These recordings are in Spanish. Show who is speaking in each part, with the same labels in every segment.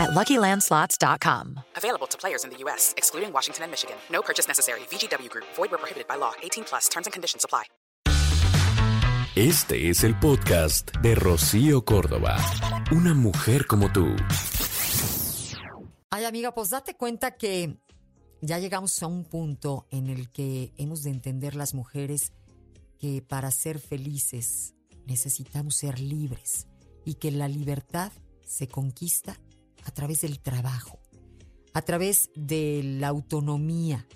Speaker 1: at LuckyLandSlots.com.
Speaker 2: Available to players in the U.S., excluding Washington and Michigan. No purchase necessary. VGW Group. Void where prohibited by law. 18 plus. Terms and conditions apply.
Speaker 3: Este es el podcast de Rocío Córdoba. Una mujer como tú.
Speaker 4: Ay, amiga, pues date cuenta que ya llegamos a un punto en el que hemos de entender las mujeres que para ser felices necesitamos ser libres y que la libertad se conquista a través del trabajo, a través de la autonomía.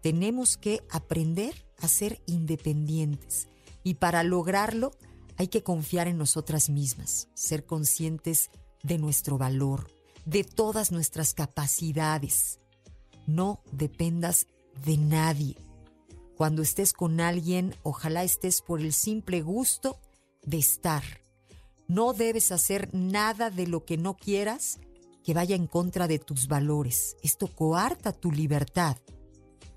Speaker 4: Tenemos que aprender a ser independientes y para lograrlo hay que confiar en nosotras mismas, ser conscientes de nuestro valor, de todas nuestras capacidades. No dependas de nadie. Cuando estés con alguien, ojalá estés por el simple gusto de estar. No debes hacer nada de lo que no quieras que vaya en contra de tus valores. Esto coarta tu libertad.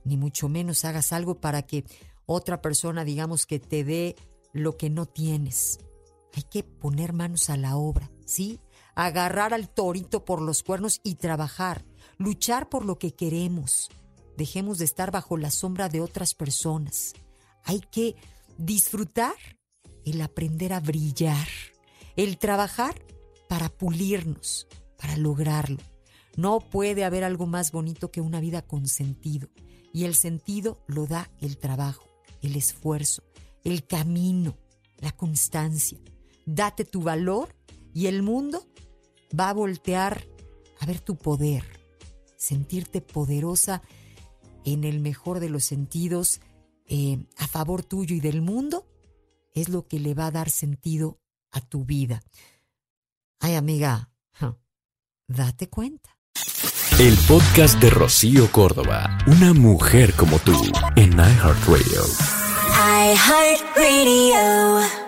Speaker 4: Ni mucho menos hagas algo para que otra persona, digamos, que te dé lo que no tienes. Hay que poner manos a la obra, ¿sí? Agarrar al torito por los cuernos y trabajar, luchar por lo que queremos. Dejemos de estar bajo la sombra de otras personas. Hay que disfrutar el aprender a brillar, el trabajar para pulirnos, para lograrlo. No puede haber algo más bonito que una vida con sentido. Y el sentido lo da el trabajo, el esfuerzo, el camino, la constancia. Date tu valor y el mundo va a voltear a ver tu poder, sentirte poderosa en el mejor de los sentidos, eh, a favor tuyo y del mundo, es lo que le va a dar sentido a tu vida. Ay, amiga, date cuenta.
Speaker 3: El podcast de Rocío Córdoba. Una mujer como tú en iHeartRadio.
Speaker 5: iHeartRadio.